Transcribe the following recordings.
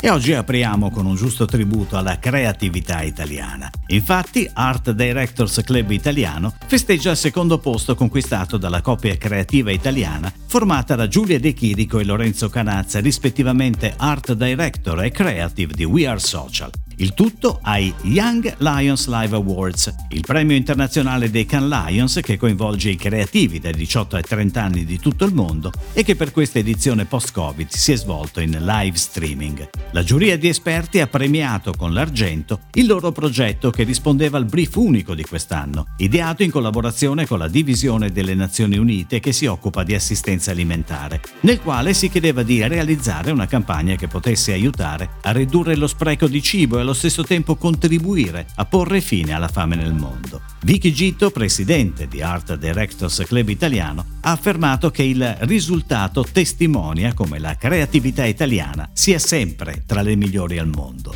E oggi apriamo con un giusto tributo alla creatività italiana. Infatti, Art Directors Club Italiano festeggia il secondo posto conquistato dalla coppia creativa italiana formata da Giulia De Chirico e Lorenzo Canazza, rispettivamente Art Director e Creative di We Are Social. Il tutto ai Young Lions Live Awards, il premio internazionale dei Can Lions che coinvolge i creativi dai 18 ai 30 anni di tutto il mondo e che per questa edizione post-Covid si è svolto in live streaming. La giuria di esperti ha premiato con l'argento il loro progetto che rispondeva al brief unico di quest'anno, ideato in collaborazione con la Divisione delle Nazioni Unite che si occupa di assistenza alimentare, nel quale si chiedeva di realizzare una campagna che potesse aiutare a ridurre lo spreco di cibo e allo stesso tempo contribuire a porre fine alla fame nel mondo. Vicky Gitto, presidente di Art Directors Club Italiano, ha affermato che il risultato testimonia come la creatività italiana sia sempre tra le migliori al mondo.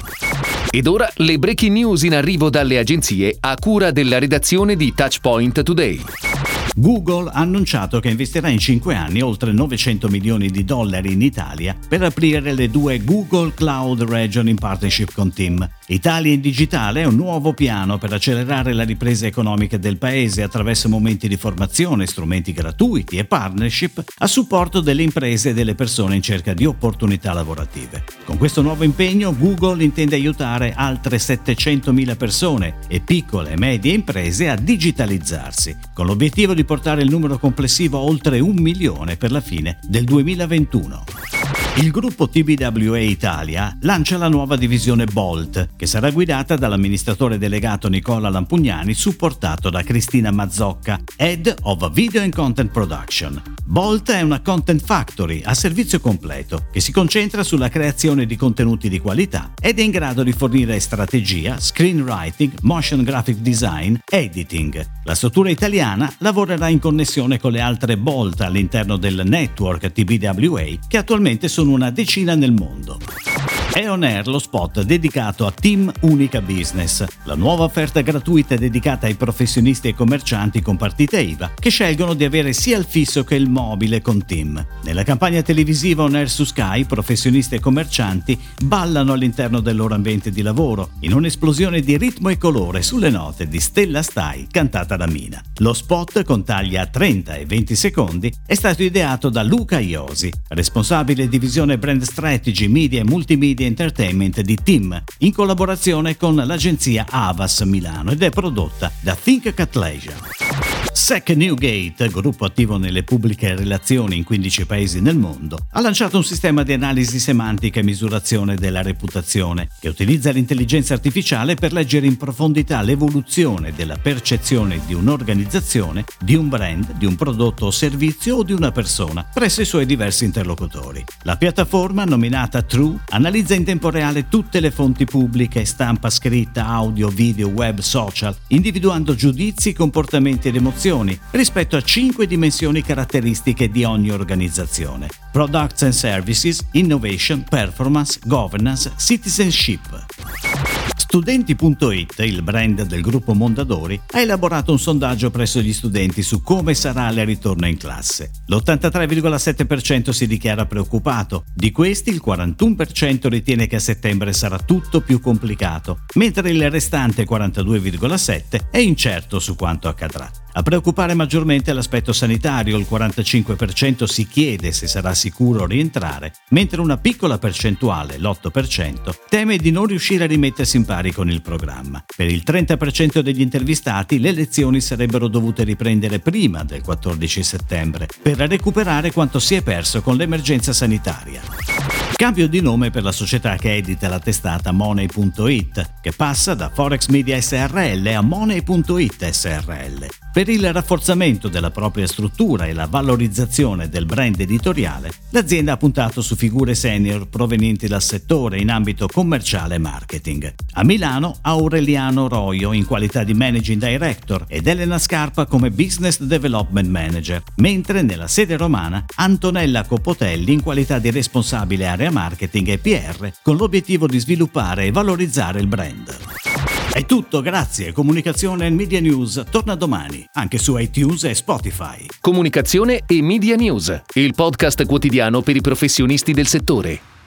Ed ora le breaking news in arrivo dalle agenzie a cura della redazione di Touchpoint Today. Google ha annunciato che investirà in 5 anni oltre 900 milioni di dollari in Italia per aprire le due Google Cloud Region in partnership con Team. Italia in Digitale è un nuovo piano per accelerare la ripresa economica del paese attraverso momenti di formazione, strumenti gratuiti e partnership a supporto delle imprese e delle persone in cerca di opportunità lavorative. Con questo nuovo impegno Google intende aiutare altre 700.000 persone e piccole e medie imprese a digitalizzarsi, con l'obiettivo di portare il numero complessivo a oltre un milione per la fine del 2021. Il gruppo TBWA Italia lancia la nuova divisione Bolt, che sarà guidata dall'amministratore delegato Nicola Lampugnani, supportato da Cristina Mazzocca, Head of Video and Content Production. Bolt è una content factory a servizio completo che si concentra sulla creazione di contenuti di qualità ed è in grado di fornire strategia, screenwriting, motion graphic design, editing. La struttura italiana lavorerà in connessione con le altre Bolt all'interno del network TBWA che attualmente sono una decina nel mondo. È on air lo spot dedicato a Team Unica Business, la nuova offerta gratuita dedicata ai professionisti e commercianti con partita IVA che scelgono di avere sia il fisso che il mobile con Team. Nella campagna televisiva On Air su Sky, professionisti e commercianti ballano all'interno del loro ambiente di lavoro, in un'esplosione di ritmo e colore sulle note di Stella Stai cantata da Mina. Lo spot, con tagli a 30 e 20 secondi, è stato ideato da Luca Iosi, responsabile divisione Brand Strategy, Media e Multimedia Entertainment di Team, in collaborazione con l'agenzia Avas Milano ed è prodotta da Think Cat Leisure. SEC Newgate, gruppo attivo nelle pubbliche relazioni in 15 paesi nel mondo, ha lanciato un sistema di analisi semantica e misurazione della reputazione che utilizza l'intelligenza artificiale per leggere in profondità l'evoluzione della percezione di un'organizzazione, di un brand, di un prodotto o servizio o di una persona presso i suoi diversi interlocutori. La piattaforma, nominata True, analizza in tempo reale tutte le fonti pubbliche, stampa scritta, audio, video, web, social, individuando giudizi, comportamenti ed emozioni organizzazioni rispetto a cinque dimensioni caratteristiche di ogni organizzazione. Products and Services, Innovation, Performance, Governance, Citizenship. Studenti.it, il brand del gruppo Mondadori, ha elaborato un sondaggio presso gli studenti su come sarà il ritorno in classe. L'83,7% si dichiara preoccupato, di questi il 41% ritiene che a settembre sarà tutto più complicato, mentre il restante 42,7% è incerto su quanto accadrà. A preoccupare maggiormente l'aspetto sanitario, il 45% si chiede se sarà sicuro rientrare, mentre una piccola percentuale, l'8%, teme di non riuscire a rimettersi in pari con il programma. Per il 30% degli intervistati le lezioni sarebbero dovute riprendere prima del 14 settembre, per recuperare quanto si è perso con l'emergenza sanitaria. Cambio di nome per la società che edita la testata Money.it, che passa da Forex Media SRL a Money.it SRL. Per il rafforzamento della propria struttura e la valorizzazione del brand editoriale, l'azienda ha puntato su figure senior provenienti dal settore in ambito commerciale e marketing. A Milano Aureliano Roio in qualità di Managing Director ed Elena Scarpa come Business Development Manager, mentre nella sede romana Antonella Coppotelli in qualità di responsabile area marketing e PR con l'obiettivo di sviluppare e valorizzare il brand. È tutto, grazie. Comunicazione e Media News torna domani, anche su iTunes e Spotify. Comunicazione e Media News, il podcast quotidiano per i professionisti del settore.